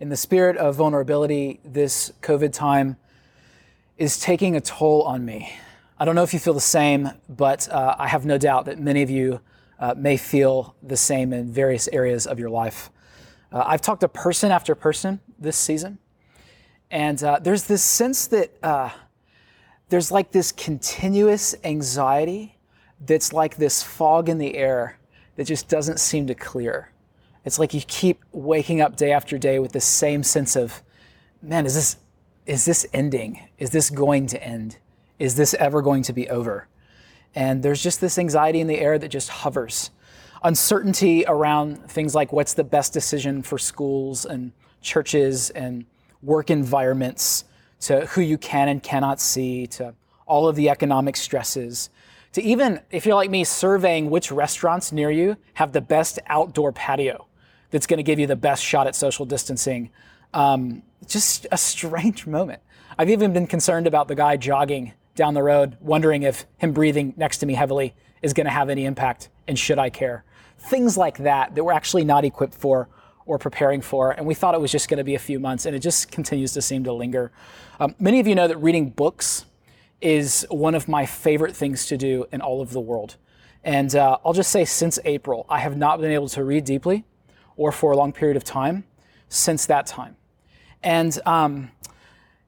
In the spirit of vulnerability, this COVID time is taking a toll on me. I don't know if you feel the same, but uh, I have no doubt that many of you uh, may feel the same in various areas of your life. Uh, I've talked to person after person this season, and uh, there's this sense that uh, there's like this continuous anxiety that's like this fog in the air that just doesn't seem to clear. It's like you keep waking up day after day with the same sense of, man, is this is this ending? Is this going to end? Is this ever going to be over? And there's just this anxiety in the air that just hovers. Uncertainty around things like what's the best decision for schools and churches and work environments, to who you can and cannot see, to all of the economic stresses, to even, if you're like me, surveying which restaurants near you have the best outdoor patio that's going to give you the best shot at social distancing. Um, just a strange moment. I've even been concerned about the guy jogging down the road, wondering if him breathing next to me heavily is going to have any impact and should I care. Things like that that we're actually not equipped for or preparing for. And we thought it was just going to be a few months, and it just continues to seem to linger. Um, many of you know that reading books is one of my favorite things to do in all of the world. And uh, I'll just say, since April, I have not been able to read deeply or for a long period of time since that time. And um,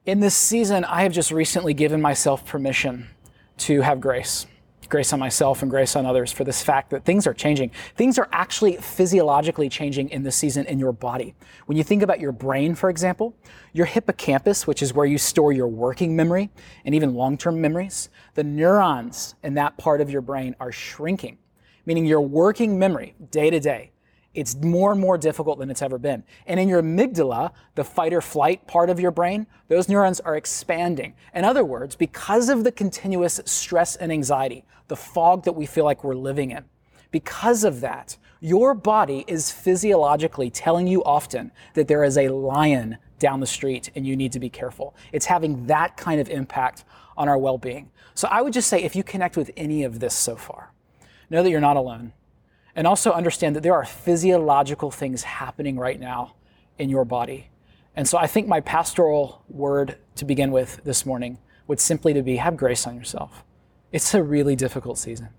in this season, I have just recently given myself permission to have grace grace on myself and grace on others for this fact that things are changing. Things are actually physiologically changing in this season in your body. When you think about your brain, for example, your hippocampus, which is where you store your working memory and even long term memories, the neurons in that part of your brain are shrinking, meaning your working memory day to day it's more and more difficult than it's ever been. And in your amygdala, the fight or flight part of your brain, those neurons are expanding. In other words, because of the continuous stress and anxiety, the fog that we feel like we're living in, because of that, your body is physiologically telling you often that there is a lion down the street and you need to be careful. It's having that kind of impact on our well being. So I would just say if you connect with any of this so far, know that you're not alone. And also understand that there are physiological things happening right now in your body. And so I think my pastoral word to begin with this morning would simply to be have grace on yourself. It's a really difficult season.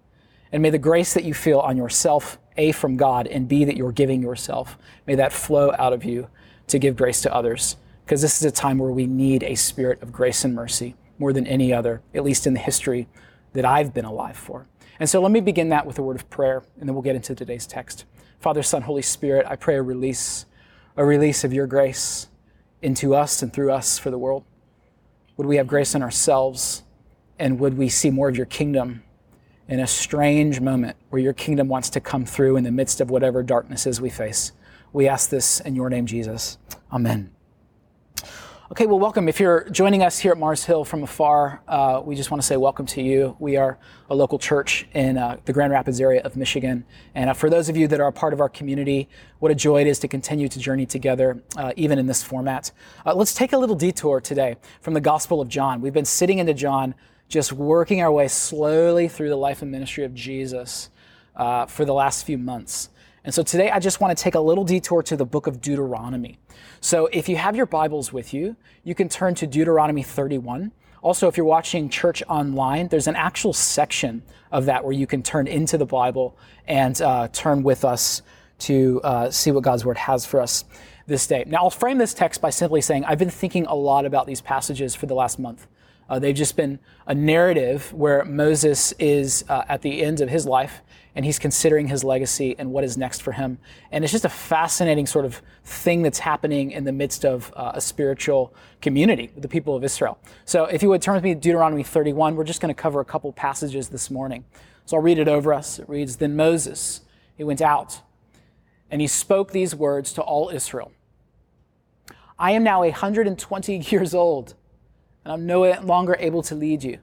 And may the grace that you feel on yourself, A, from God, and B, that you're giving yourself, may that flow out of you to give grace to others. Because this is a time where we need a spirit of grace and mercy more than any other, at least in the history that I've been alive for. And so let me begin that with a word of prayer, and then we'll get into today's text. Father, Son, Holy Spirit, I pray a release, a release of your grace into us and through us for the world. Would we have grace in ourselves, and would we see more of your kingdom in a strange moment where your kingdom wants to come through in the midst of whatever darknesses we face? We ask this in your name, Jesus. Amen. Okay, well, welcome. If you're joining us here at Mars Hill from afar, uh, we just want to say welcome to you. We are a local church in uh, the Grand Rapids area of Michigan. And uh, for those of you that are a part of our community, what a joy it is to continue to journey together, uh, even in this format. Uh, let's take a little detour today from the Gospel of John. We've been sitting into John, just working our way slowly through the life and ministry of Jesus uh, for the last few months. And so today I just want to take a little detour to the book of Deuteronomy. So if you have your Bibles with you, you can turn to Deuteronomy 31. Also, if you're watching church online, there's an actual section of that where you can turn into the Bible and uh, turn with us to uh, see what God's Word has for us this day. Now, I'll frame this text by simply saying I've been thinking a lot about these passages for the last month. Uh, they've just been a narrative where Moses is uh, at the end of his life and he's considering his legacy and what is next for him. And it's just a fascinating sort of thing that's happening in the midst of uh, a spiritual community, the people of Israel. So if you would turn with me to Deuteronomy 31, we're just going to cover a couple passages this morning. So I'll read it over us. It reads Then Moses, he went out and he spoke these words to all Israel I am now 120 years old, and I'm no longer able to lead you.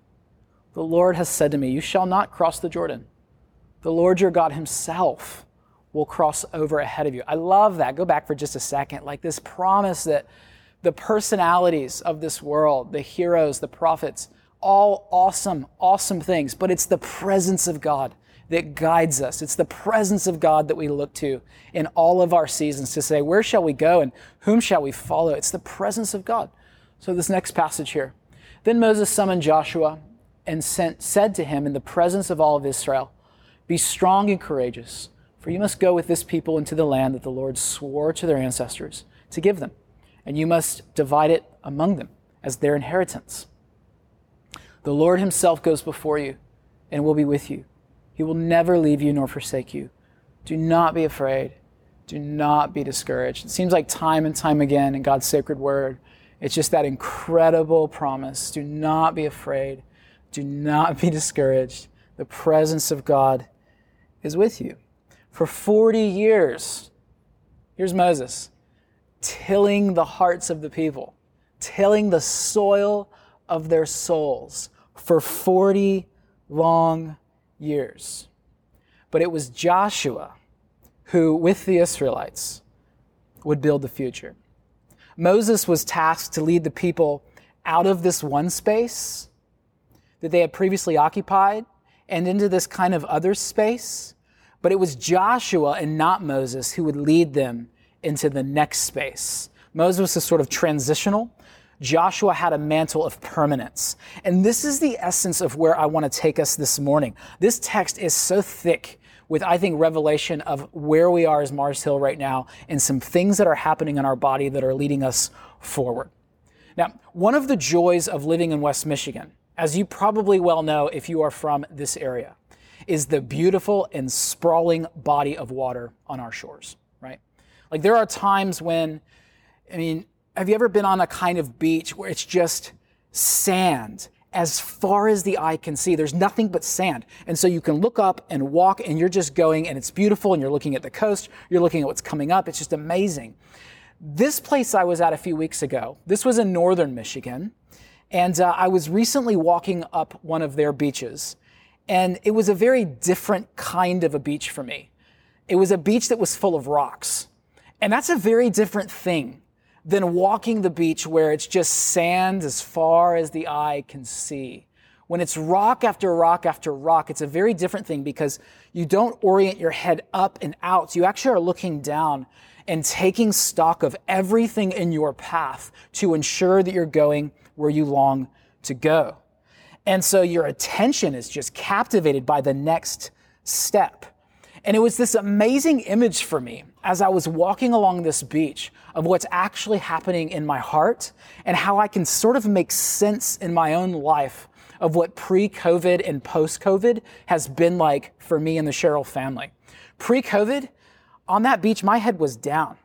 The Lord has said to me, You shall not cross the Jordan the Lord your God himself will cross over ahead of you. I love that. Go back for just a second. Like this promise that the personalities of this world, the heroes, the prophets, all awesome, awesome things, but it's the presence of God that guides us. It's the presence of God that we look to in all of our seasons to say, where shall we go and whom shall we follow? It's the presence of God. So, this next passage here. Then Moses summoned Joshua and sent, said to him in the presence of all of Israel, Be strong and courageous, for you must go with this people into the land that the Lord swore to their ancestors to give them, and you must divide it among them as their inheritance. The Lord himself goes before you and will be with you. He will never leave you nor forsake you. Do not be afraid. Do not be discouraged. It seems like time and time again in God's sacred word, it's just that incredible promise. Do not be afraid. Do not be discouraged. The presence of God is with you. For 40 years, here's Moses tilling the hearts of the people, tilling the soil of their souls for 40 long years. But it was Joshua who, with the Israelites, would build the future. Moses was tasked to lead the people out of this one space that they had previously occupied and into this kind of other space. But it was Joshua and not Moses who would lead them into the next space. Moses was sort of transitional. Joshua had a mantle of permanence. And this is the essence of where I want to take us this morning. This text is so thick with, I think, revelation of where we are as Mars Hill right now and some things that are happening in our body that are leading us forward. Now, one of the joys of living in West Michigan, as you probably well know if you are from this area, is the beautiful and sprawling body of water on our shores, right? Like there are times when, I mean, have you ever been on a kind of beach where it's just sand as far as the eye can see? There's nothing but sand. And so you can look up and walk and you're just going and it's beautiful and you're looking at the coast, you're looking at what's coming up. It's just amazing. This place I was at a few weeks ago, this was in northern Michigan. And uh, I was recently walking up one of their beaches. And it was a very different kind of a beach for me. It was a beach that was full of rocks. And that's a very different thing than walking the beach where it's just sand as far as the eye can see. When it's rock after rock after rock, it's a very different thing because you don't orient your head up and out. You actually are looking down and taking stock of everything in your path to ensure that you're going where you long to go. And so your attention is just captivated by the next step. And it was this amazing image for me as I was walking along this beach of what's actually happening in my heart and how I can sort of make sense in my own life of what pre COVID and post COVID has been like for me and the Sherrill family. Pre COVID, on that beach, my head was down.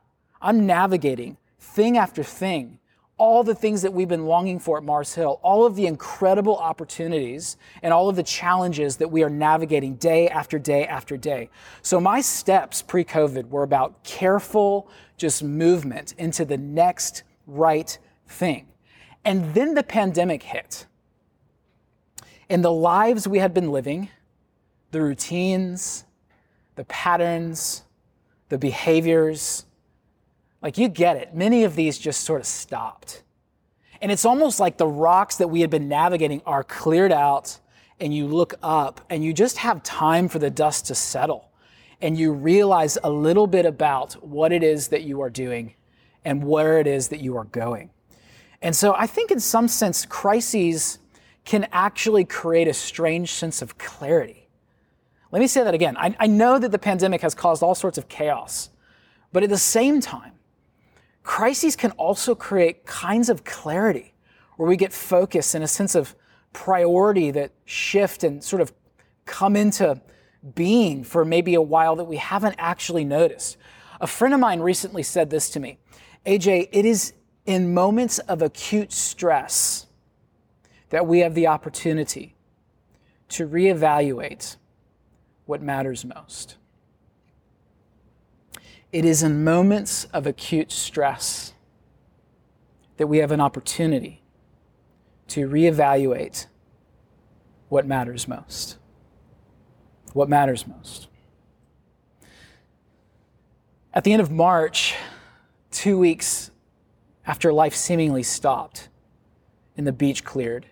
I'm navigating thing after thing all the things that we've been longing for at Mars Hill, all of the incredible opportunities and all of the challenges that we are navigating day after day after day. So my steps pre COVID were about careful, just movement into the next right thing. And then the pandemic hit. And the lives we had been living, the routines, the patterns, the behaviors, like you get it. Many of these just sort of stopped. And it's almost like the rocks that we had been navigating are cleared out and you look up and you just have time for the dust to settle and you realize a little bit about what it is that you are doing and where it is that you are going. And so I think in some sense, crises can actually create a strange sense of clarity. Let me say that again. I, I know that the pandemic has caused all sorts of chaos, but at the same time, crises can also create kinds of clarity where we get focus and a sense of priority that shift and sort of come into being for maybe a while that we haven't actually noticed. A friend of mine recently said this to me AJ, it is in moments of acute stress that we have the opportunity to reevaluate what matters most. It is in moments of acute stress that we have an opportunity to reevaluate what matters most. What matters most. At the end of March, two weeks after life seemingly stopped and the beach cleared,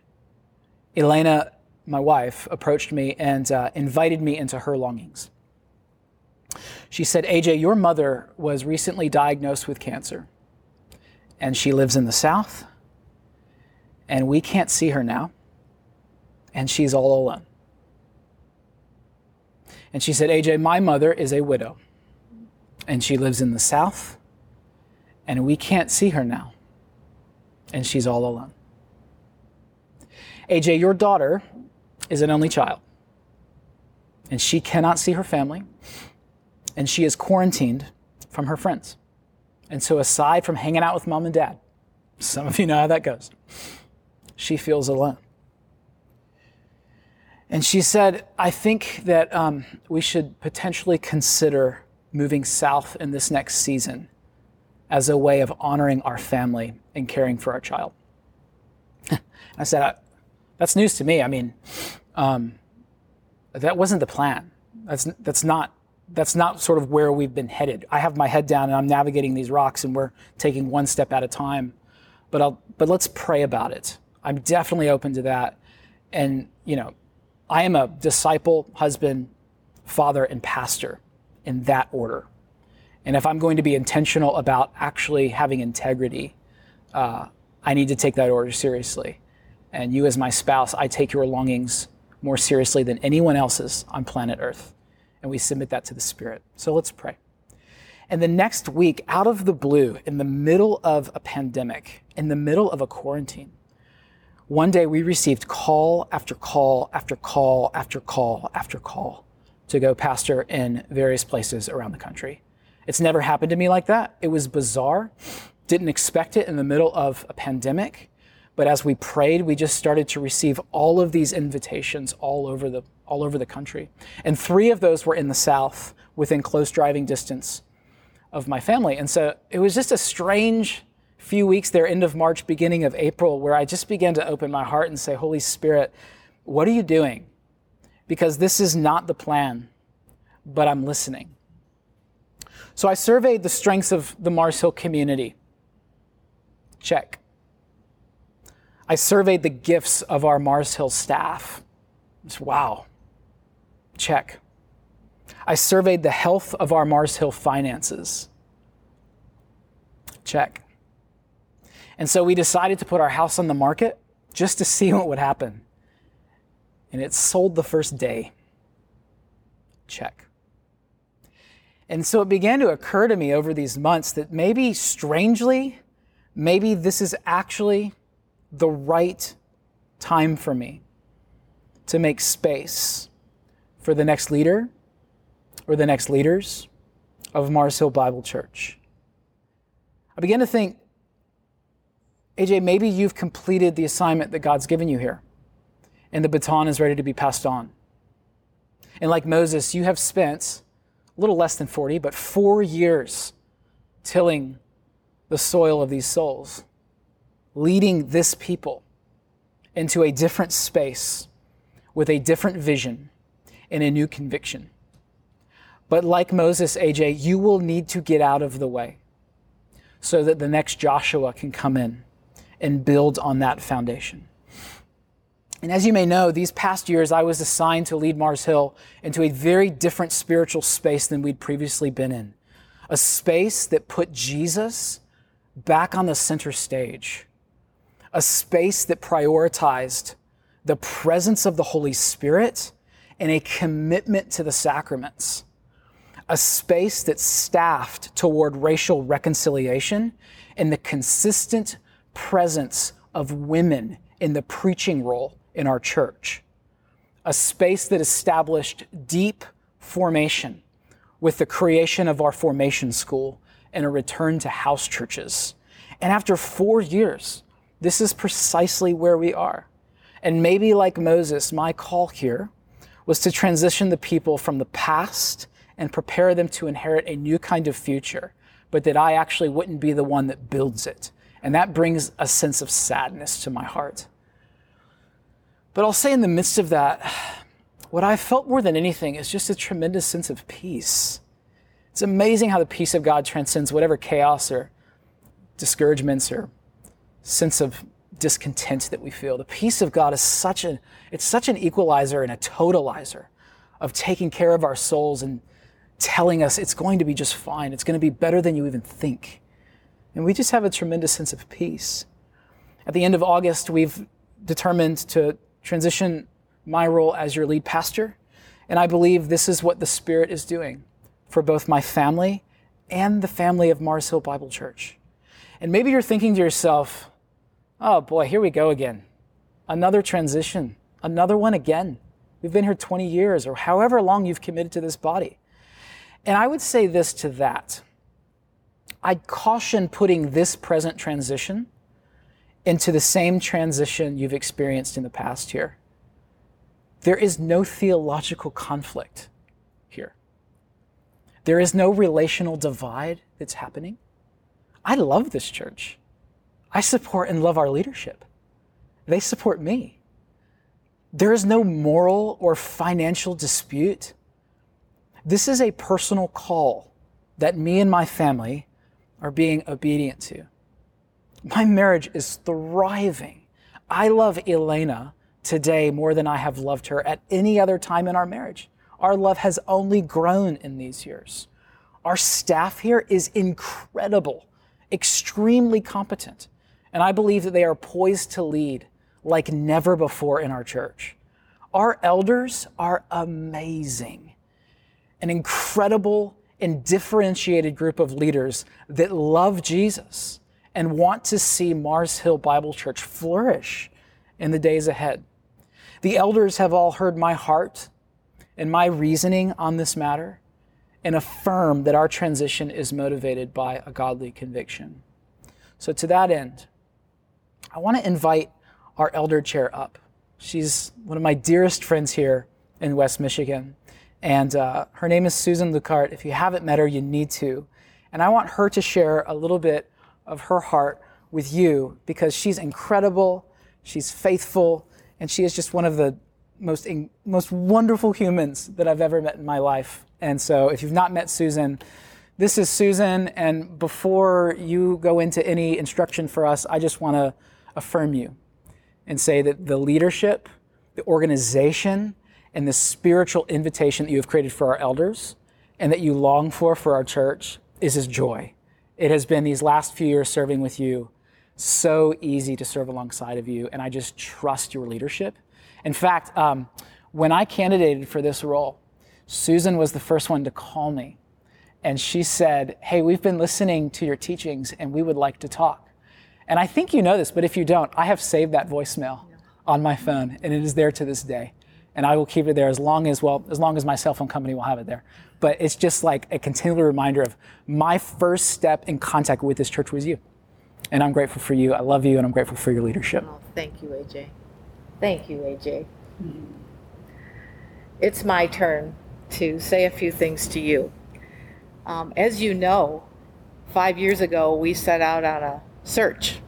Elena my wife, approached me and uh, invited me into her longings. She said, AJ, your mother was recently diagnosed with cancer, and she lives in the South, and we can't see her now, and she's all alone. And she said, AJ, my mother is a widow, and she lives in the South, and we can't see her now, and she's all alone. AJ, your daughter is an only child, and she cannot see her family, and she is quarantined from her friends. And so, aside from hanging out with mom and dad, some of you know how that goes, she feels alone. And she said, I think that um, we should potentially consider moving south in this next season as a way of honoring our family and caring for our child. I said, that's news to me. I mean, um, that wasn't the plan. That's, that's not that's not sort of where we've been headed. I have my head down and I'm navigating these rocks and we're taking one step at a time. But I'll but let's pray about it. I'm definitely open to that. And you know, I am a disciple, husband, father, and pastor in that order. And if I'm going to be intentional about actually having integrity, uh, I need to take that order seriously. And you, as my spouse, I take your longings more seriously than anyone else's on planet Earth and we submit that to the Spirit. So let's pray. And the next week, out of the blue, in the middle of a pandemic, in the middle of a quarantine, one day we received call after call after call after call after call to go pastor in various places around the country. It's never happened to me like that. It was bizarre. Didn't expect it in the middle of a pandemic. But as we prayed, we just started to receive all of these invitations all over the all over the country. And three of those were in the South within close driving distance of my family. And so it was just a strange few weeks there, end of March, beginning of April, where I just began to open my heart and say, Holy Spirit, what are you doing? Because this is not the plan, but I'm listening. So I surveyed the strengths of the Mars Hill community. Check. I surveyed the gifts of our Mars Hill staff. Just, wow. Check. I surveyed the health of our Mars Hill finances. Check. And so we decided to put our house on the market just to see what would happen. And it sold the first day. Check. And so it began to occur to me over these months that maybe strangely, maybe this is actually the right time for me to make space for the next leader or the next leaders of Mars Hill Bible Church. I began to think, AJ, maybe you've completed the assignment that God's given you here, and the baton is ready to be passed on. And like Moses, you have spent a little less than 40, but four years tilling the soil of these souls, leading this people into a different space with a different vision and a new conviction. But like Moses, AJ, you will need to get out of the way so that the next Joshua can come in and build on that foundation. And as you may know, these past years I was assigned to lead Mars Hill into a very different spiritual space than we'd previously been in. A space that put Jesus back on the center stage. A space that prioritized the presence of the Holy Spirit and a commitment to the sacraments, a space that's staffed toward racial reconciliation and the consistent presence of women in the preaching role in our church, a space that established deep formation with the creation of our formation school and a return to house churches. And after four years, this is precisely where we are. And maybe like Moses, my call here was to transition the people from the past and prepare them to inherit a new kind of future, but that I actually wouldn't be the one that builds it. And that brings a sense of sadness to my heart. But I'll say in the midst of that, what I felt more than anything is just a tremendous sense of peace. It's amazing how the peace of God transcends whatever chaos or discouragements or sense of discontent that we feel. The peace of God is such a it's such an equalizer and a totalizer of taking care of our souls and telling us it's going to be just fine. It's going to be better than you even think. And we just have a tremendous sense of peace. At the end of August, we've determined to transition my role as your lead pastor. And I believe this is what the Spirit is doing for both my family and the family of Mars Hill Bible Church. And maybe you're thinking to yourself, oh boy, here we go again. Another transition, another one again. We've been here 20 years or however long you've committed to this body. And I would say this to that I'd caution putting this present transition into the same transition you've experienced in the past here. There is no theological conflict here. There is no relational divide that's happening. I love this church. I support and love our leadership. They support me. There is no moral or financial dispute. This is a personal call that me and my family are being obedient to. My marriage is thriving. I love Elena today more than I have loved her at any other time in our marriage. Our love has only grown in these years. Our staff here is incredible, extremely competent, and I believe that they are poised to lead like never before in our church. Our elders are amazing, an incredible and differentiated group of leaders that love Jesus and want to see Mars Hill Bible Church flourish in the days ahead. The elders have all heard my heart and my reasoning on this matter and affirm that our transition is motivated by a godly conviction. So, to that end, I want to invite our elder chair up. She's one of my dearest friends here in West Michigan. And uh, her name is Susan Lucart. If you haven't met her, you need to. And I want her to share a little bit of her heart with you because she's incredible, she's faithful, and she is just one of the most, most wonderful humans that I've ever met in my life. And so if you've not met Susan, this is Susan. And before you go into any instruction for us, I just want to affirm you and say that the leadership, the organization, and the spiritual invitation that you have created for our elders and that you long for for our church is his joy. It has been these last few years serving with you so easy to serve alongside of you, and I just trust your leadership. In fact, um, when I candidated for this role, Susan was the first one to call me, and she said, Hey, we've been listening to your teachings, and we would like to talk. And I think you know this, but if you don't, I have saved that voicemail on my phone, and it is there to this day. And I will keep it there as long as, well, as long as my cell phone company will have it there. But it's just like a continual reminder of my first step in contact with this church was you. And I'm grateful for you. I love you, and I'm grateful for your leadership. Oh, thank you, AJ. Thank you, AJ. It's my turn to say a few things to you. Um, as you know, five years ago, we set out on a search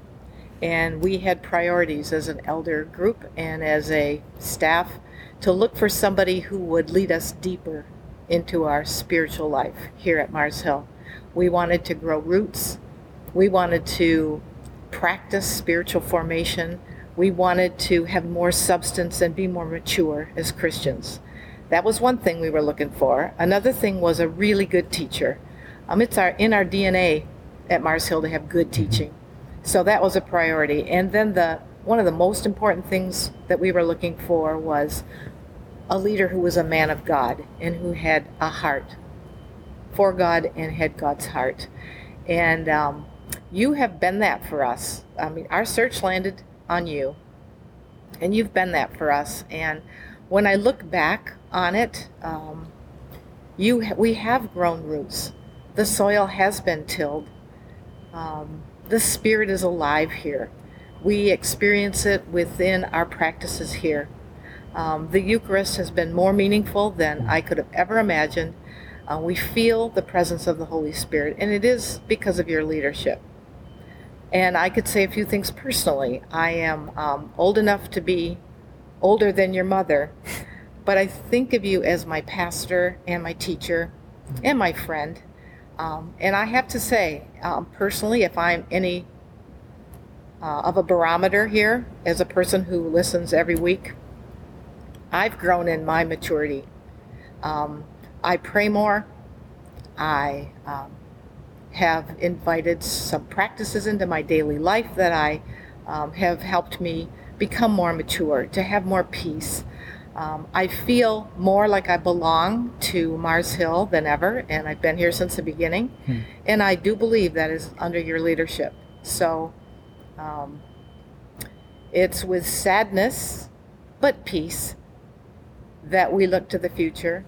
and we had priorities as an elder group and as a staff to look for somebody who would lead us deeper into our spiritual life here at Mars Hill. We wanted to grow roots. We wanted to practice spiritual formation. We wanted to have more substance and be more mature as Christians. That was one thing we were looking for. Another thing was a really good teacher. Um, it's our in our DNA at Mars Hill to have good teaching. So that was a priority. And then the one of the most important things that we were looking for was a leader who was a man of God and who had a heart for God and had God's heart. And um, you have been that for us. I mean, our search landed on you, and you've been that for us. And when I look back on it, um, you we have grown roots. The soil has been tilled. Um, the Spirit is alive here. We experience it within our practices here. Um, the Eucharist has been more meaningful than I could have ever imagined. Uh, we feel the presence of the Holy Spirit, and it is because of your leadership. And I could say a few things personally. I am um, old enough to be older than your mother, but I think of you as my pastor and my teacher and my friend. Um, and I have to say, um, personally, if I'm any uh, of a barometer here as a person who listens every week. I've grown in my maturity. Um, I pray more. I um, have invited some practices into my daily life that I um, have helped me become more mature, to have more peace. Um, I feel more like I belong to Mars Hill than ever, and I've been here since the beginning. Hmm. And I do believe that is under your leadership. So um, it's with sadness, but peace, that we look to the future.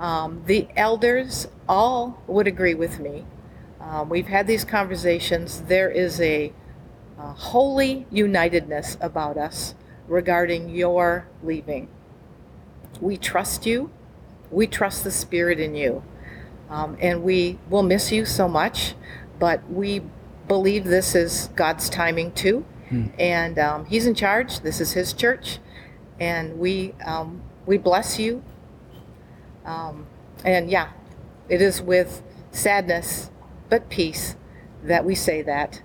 Um, the elders all would agree with me. Um, we've had these conversations. There is a, a holy unitedness about us regarding your leaving. We trust you. We trust the Spirit in you. Um, and we will miss you so much, but we believe this is God's timing too. Hmm. And um, He's in charge. This is His church. And we, um, we bless you. Um, and yeah, it is with sadness but peace that we say that.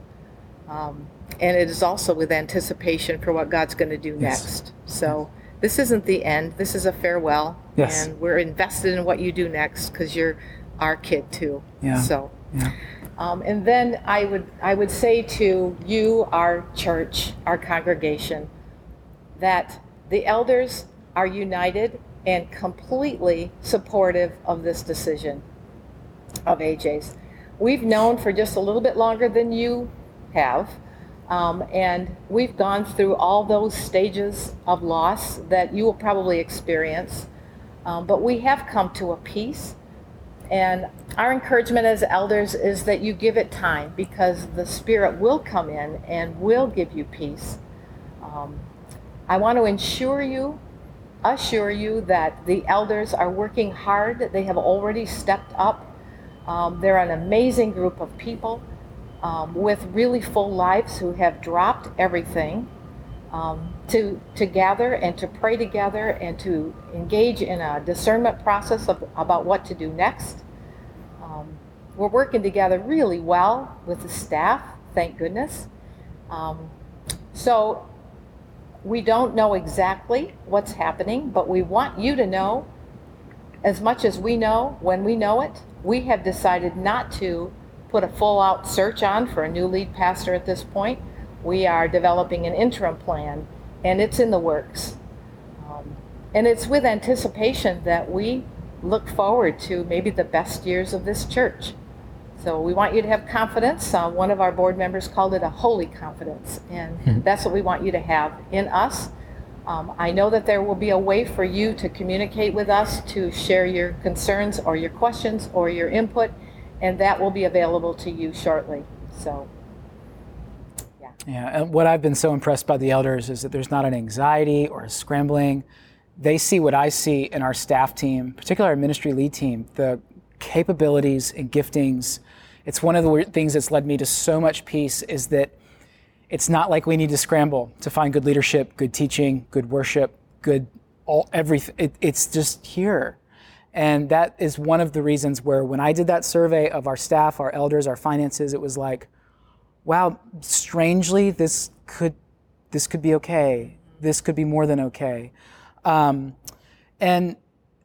Um, and it is also with anticipation for what God's going to do yes. next. So this isn't the end. This is a farewell. Yes. And we're invested in what you do next because you're our kid too. Yeah. So. Yeah. Um, and then I would I would say to you, our church, our congregation, that the elders are united and completely supportive of this decision of AJ's. We've known for just a little bit longer than you have um, and we've gone through all those stages of loss that you will probably experience. Um, but we have come to a peace. And our encouragement as elders is that you give it time because the Spirit will come in and will give you peace. Um, I want to ensure you, assure you that the elders are working hard. They have already stepped up. Um, they're an amazing group of people um, with really full lives who have dropped everything um, to, to gather and to pray together and to engage in a discernment process of, about what to do next. Um, we're working together really well with the staff, thank goodness. Um, so we don't know exactly what's happening, but we want you to know as much as we know when we know it. We have decided not to put a full out search on for a new lead pastor at this point. We are developing an interim plan, and it's in the works. Um, and it's with anticipation that we look forward to maybe the best years of this church. So we want you to have confidence. Uh, one of our board members called it a holy confidence, and hmm. that's what we want you to have in us. Um, I know that there will be a way for you to communicate with us, to share your concerns or your questions or your input and that will be available to you shortly. So, yeah. Yeah, and what I've been so impressed by the elders is that there's not an anxiety or a scrambling. They see what I see in our staff team, particularly our ministry lead team, the capabilities and giftings. It's one of the things that's led me to so much peace is that it's not like we need to scramble to find good leadership, good teaching, good worship, good all everything. It, it's just here. And that is one of the reasons where when I did that survey of our staff, our elders, our finances, it was like, wow, strangely, this could, this could be okay. This could be more than okay. Um, and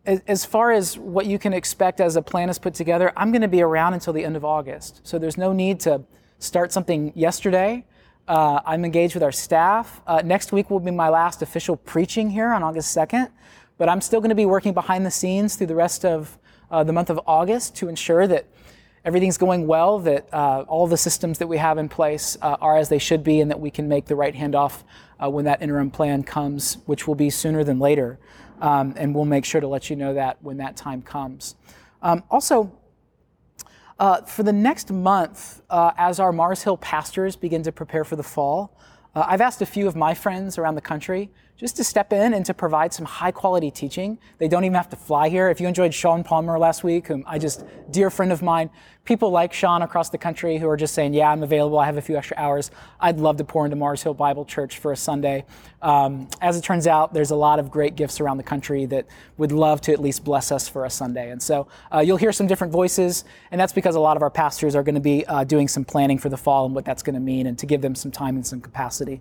as far as what you can expect as a plan is put together, I'm going to be around until the end of August. So there's no need to start something yesterday. Uh, I'm engaged with our staff. Uh, next week will be my last official preaching here on August 2nd. But I'm still going to be working behind the scenes through the rest of uh, the month of August to ensure that everything's going well, that uh, all the systems that we have in place uh, are as they should be, and that we can make the right handoff uh, when that interim plan comes, which will be sooner than later. Um, and we'll make sure to let you know that when that time comes. Um, also, uh, for the next month, uh, as our Mars Hill pastors begin to prepare for the fall, I've asked a few of my friends around the country just to step in and to provide some high quality teaching. They don't even have to fly here. If you enjoyed Sean Palmer last week, whom I just, dear friend of mine, people like Sean across the country who are just saying, yeah, I'm available. I have a few extra hours. I'd love to pour into Mars Hill Bible Church for a Sunday. Um, as it turns out, there's a lot of great gifts around the country that would love to at least bless us for a Sunday. And so uh, you'll hear some different voices, and that's because a lot of our pastors are going to be uh, doing some planning for the fall and what that's going to mean and to give them some time and some capacity.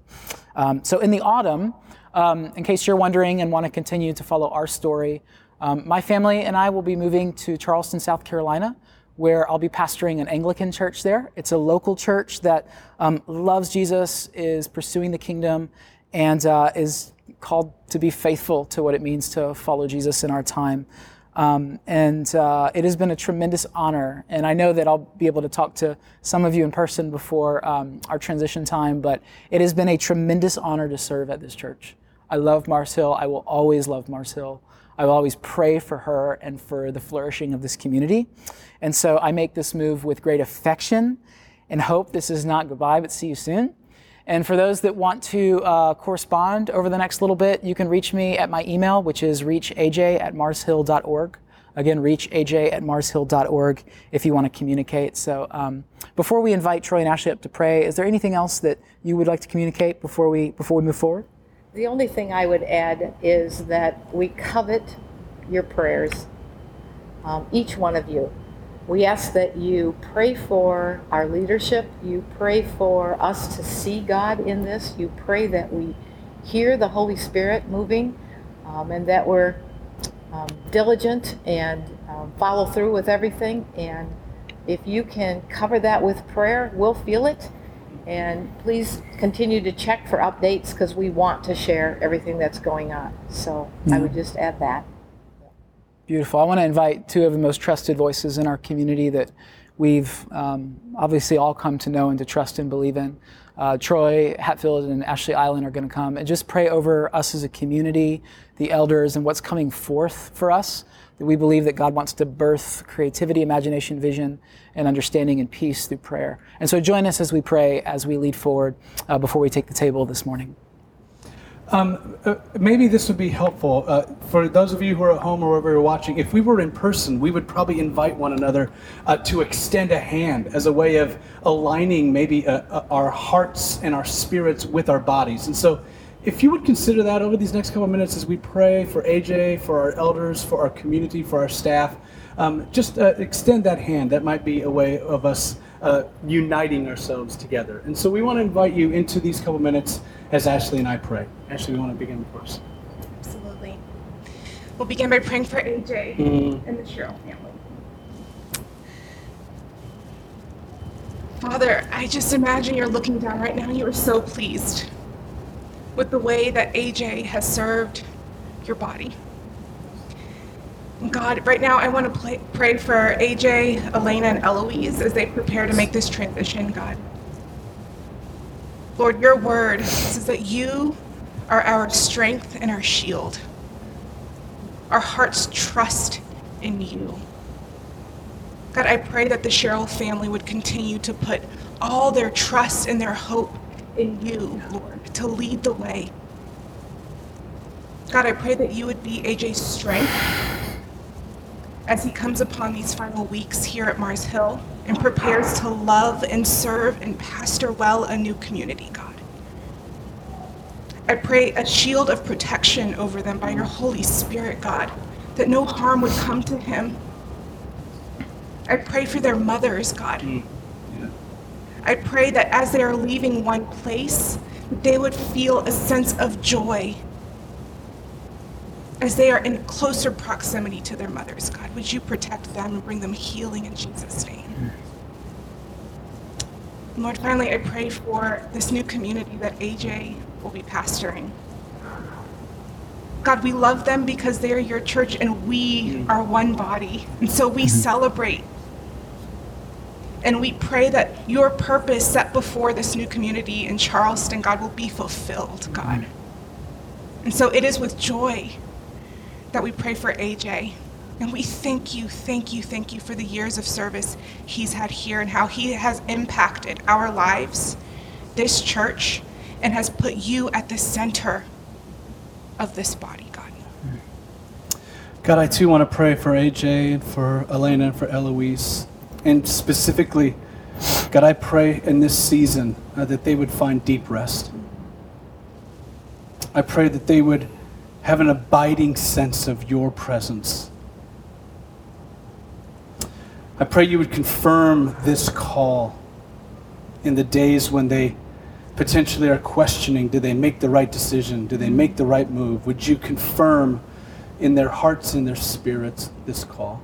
Um, so in the autumn, um, in case you're wondering and want to continue to follow our story, um, my family and I will be moving to Charleston, South Carolina where I'll be pastoring an Anglican church there. It's a local church that um, loves Jesus, is pursuing the kingdom, and uh, is called to be faithful to what it means to follow Jesus in our time. Um, and uh, it has been a tremendous honor. And I know that I'll be able to talk to some of you in person before um, our transition time, but it has been a tremendous honor to serve at this church. I love Mars Hill. I will always love Mars Hill. I will always pray for her and for the flourishing of this community. And so I make this move with great affection and hope this is not goodbye, but see you soon. And for those that want to uh, correspond over the next little bit, you can reach me at my email, which is reachaj at marshill.org. Again, reachaj at marshill.org if you want to communicate. So um, before we invite Troy and Ashley up to pray, is there anything else that you would like to communicate before we, before we move forward? The only thing I would add is that we covet your prayers, um, each one of you. We ask that you pray for our leadership. You pray for us to see God in this. You pray that we hear the Holy Spirit moving um, and that we're um, diligent and um, follow through with everything. And if you can cover that with prayer, we'll feel it. And please continue to check for updates because we want to share everything that's going on. So I would just add that. Beautiful. I want to invite two of the most trusted voices in our community that we've um, obviously all come to know and to trust and believe in. Uh, Troy Hatfield and Ashley Island are going to come and just pray over us as a community, the elders, and what's coming forth for us. That we believe that God wants to birth creativity, imagination, vision, and understanding and peace through prayer. And so join us as we pray, as we lead forward uh, before we take the table this morning. Um, uh, maybe this would be helpful uh, for those of you who are at home or wherever you're watching. If we were in person, we would probably invite one another uh, to extend a hand as a way of aligning maybe uh, uh, our hearts and our spirits with our bodies. And so, if you would consider that over these next couple of minutes as we pray for AJ, for our elders, for our community, for our staff, um, just uh, extend that hand. That might be a way of us uniting ourselves together. And so, we want to invite you into these couple of minutes as Ashley and I pray. Ashley, we want to begin first. Absolutely. We'll begin by praying for AJ mm. and the Sherrill family. Father, I just imagine you're looking down right now. You are so pleased with the way that AJ has served your body. God, right now I want to play, pray for AJ, Elena, and Eloise as they prepare to make this transition, God. Lord, your word says that you are our strength and our shield. Our hearts trust in you. God, I pray that the Sherrill family would continue to put all their trust and their hope in you, Lord, to lead the way. God, I pray that you would be AJ's strength as he comes upon these final weeks here at Mars Hill and prepares to love and serve and pastor well a new community, God. I pray a shield of protection over them by your Holy Spirit, God, that no harm would come to him. I pray for their mothers, God. Mm. I pray that as they are leaving one place, they would feel a sense of joy as they are in closer proximity to their mothers, God, would you protect them and bring them healing in Jesus' name? Lord, finally, I pray for this new community that AJ will be pastoring. God, we love them because they are your church and we are one body. And so we mm-hmm. celebrate and we pray that your purpose set before this new community in Charleston, God, will be fulfilled, God. And so it is with joy that we pray for AJ. And we thank you, thank you, thank you for the years of service he's had here and how he has impacted our lives, this church, and has put you at the center of this body, God. God, I too want to pray for AJ and for Elena and for Eloise. And specifically, God, I pray in this season uh, that they would find deep rest. I pray that they would have an abiding sense of your presence. I pray you would confirm this call in the days when they potentially are questioning do they make the right decision? Do they make the right move? Would you confirm in their hearts and their spirits this call?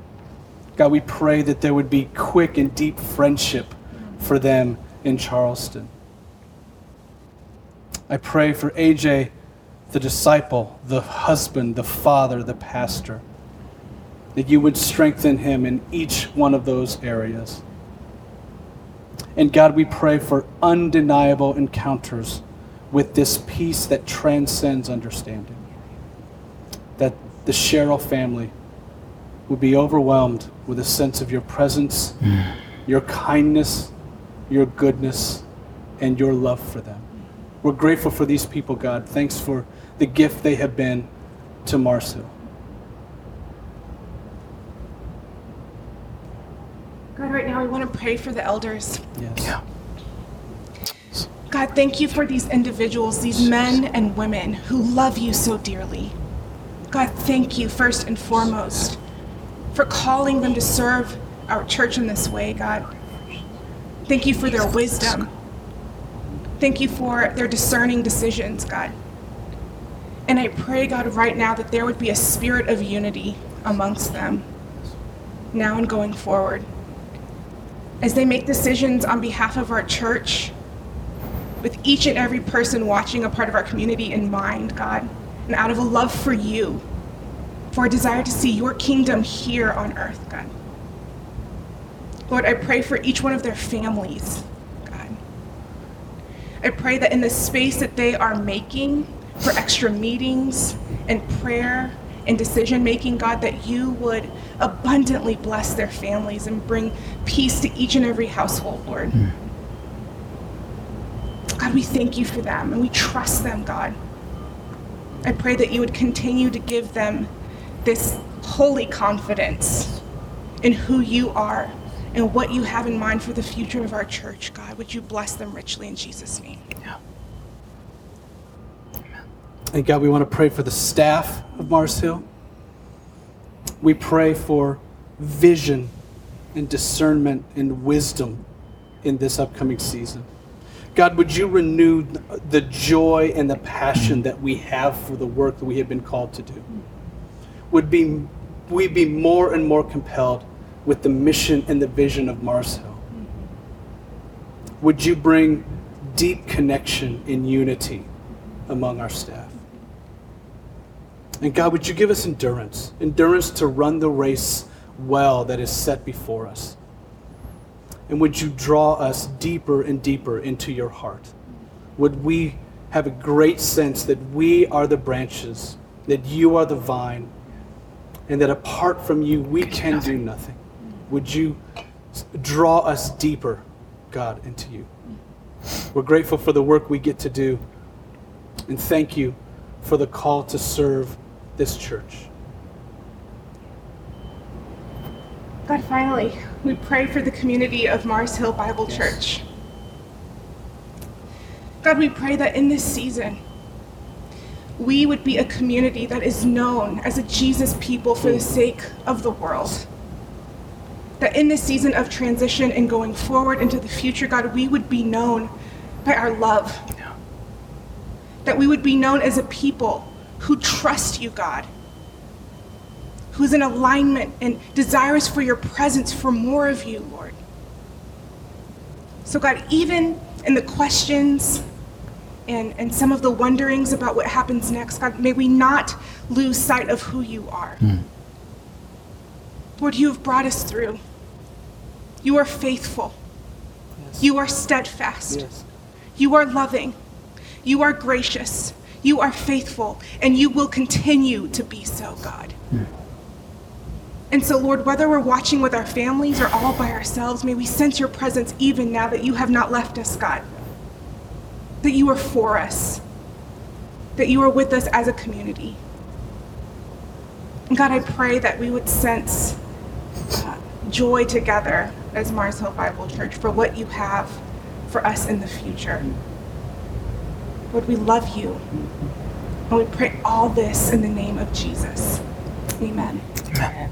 God, we pray that there would be quick and deep friendship for them in Charleston. I pray for AJ, the disciple, the husband, the father, the pastor, that you would strengthen him in each one of those areas. And God, we pray for undeniable encounters with this peace that transcends understanding. That the Sherrill family would be overwhelmed with a sense of your presence, mm. your kindness, your goodness, and your love for them. We're grateful for these people, God. Thanks for the gift they have been to Mars Hill. God, right now we want to pray for the elders. Yes. Yeah. God, thank you for these individuals, these men and women who love you so dearly. God, thank you first and foremost for calling them to serve our church in this way, God. Thank you for their wisdom. Thank you for their discerning decisions, God. And I pray, God, right now that there would be a spirit of unity amongst them, now and going forward. As they make decisions on behalf of our church, with each and every person watching a part of our community in mind, God, and out of a love for you, for a desire to see your kingdom here on earth, God. Lord, I pray for each one of their families, God. I pray that in the space that they are making for extra meetings and prayer and decision making, God, that you would abundantly bless their families and bring peace to each and every household, Lord. Hmm. God, we thank you for them and we trust them, God. I pray that you would continue to give them this holy confidence in who you are and what you have in mind for the future of our church, God. Would you bless them richly in Jesus' name? Amen. And God, we want to pray for the staff of Mars Hill. We pray for vision and discernment and wisdom in this upcoming season. God, would you renew the joy and the passion that we have for the work that we have been called to do? Would be we be more and more compelled with the mission and the vision of Mars Hill? Would you bring deep connection and unity among our staff? And God, would you give us endurance, endurance to run the race well that is set before us? And would you draw us deeper and deeper into your heart? Would we have a great sense that we are the branches, that you are the vine, and that apart from you, we can do nothing? Would you draw us deeper, God, into you? We're grateful for the work we get to do, and thank you for the call to serve this church. God, finally, we pray for the community of Mars Hill Bible Church. God, we pray that in this season, we would be a community that is known as a Jesus people for the sake of the world. That in this season of transition and going forward into the future, God, we would be known by our love. That we would be known as a people who trust you, God, who's in alignment and desirous for your presence for more of you, Lord. So, God, even in the questions and, and some of the wonderings about what happens next, God, may we not lose sight of who you are. Hmm. Lord, you have brought us through. You are faithful. You are steadfast. Yes. You are loving. You are gracious. You are faithful. And you will continue to be so, God. Hmm. And so, Lord, whether we're watching with our families or all by ourselves, may we sense your presence even now that you have not left us, God. That you are for us. that you are with us as a community. And God, I pray that we would sense uh, joy together as Mars Hill Bible Church for what you have for us in the future. Lord, we love you. And we pray all this in the name of Jesus. Amen. Amen.